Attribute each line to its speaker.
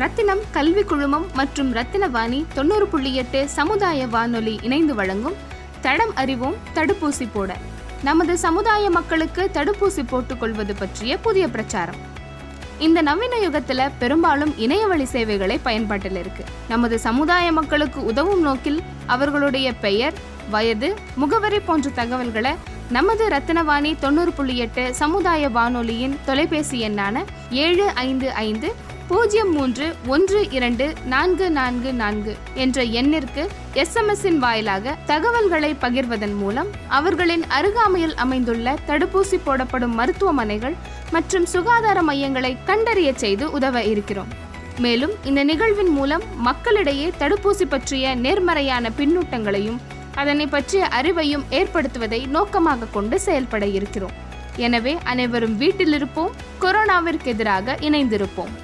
Speaker 1: ரத்தினம் கல்வி குழுமம் மற்றும் ரத்தினவாணி தொண்ணூறு புள்ளி எட்டு சமுதாய வானொலி இணைந்து வழங்கும் தடம் அறிவோம் தடுப்பூசி போட. நமது சமுதாய மக்களுக்கு தடுப்பூசி போட்டுக்கொள்வது பற்றிய புதிய பிரச்சாரம். இந்த நவீன யுகத்துல பெரும்பாலும் இணையவழி சேவைகளை பயன்பாட்டில் இருக்கு. நமது சமுதாய மக்களுக்கு உதவும் நோக்கில் அவர்களுடைய பெயர் வயது முகவரி போன்ற தகவல்களை நமது ரத்னவாணி தொண்ணூறு புள்ளி எட்டு சமுதாய வானொலியின் தொலைபேசி எண்ணான ஏழு ஐந்து ஐந்து பூஜ்ஜியம் மூன்று ஒன்று இரண்டு நான்கு நான்கு நான்கு என்ற எண்ணிற்கு எஸ்எம்எஸ்ஸின் வாயிலாக தகவல்களை பகிர்வதன் மூலம் அவர்களின் அருகாமையில் அமைந்துள்ள தடுப்பூசி போடப்படும் மருத்துவமனைகள் மற்றும் சுகாதார மையங்களை கண்டறிய செய்து உதவ இருக்கிறோம். மேலும் இந்த நிகழ்வின் மூலம் மக்களிடையே தடுப்பூசி பற்றிய நேர்மறையான பின்னூட்டங்களையும் அதனை பற்றிய அறிவையும் ஏற்படுத்துவதை நோக்கமாக கொண்டு செயல்பட இருக்கிறோம். எனவே அனைவரும் வீட்டில் இருப்போம் கொரோனாவிற்கு எதிராக இணைந்திருப்போம்.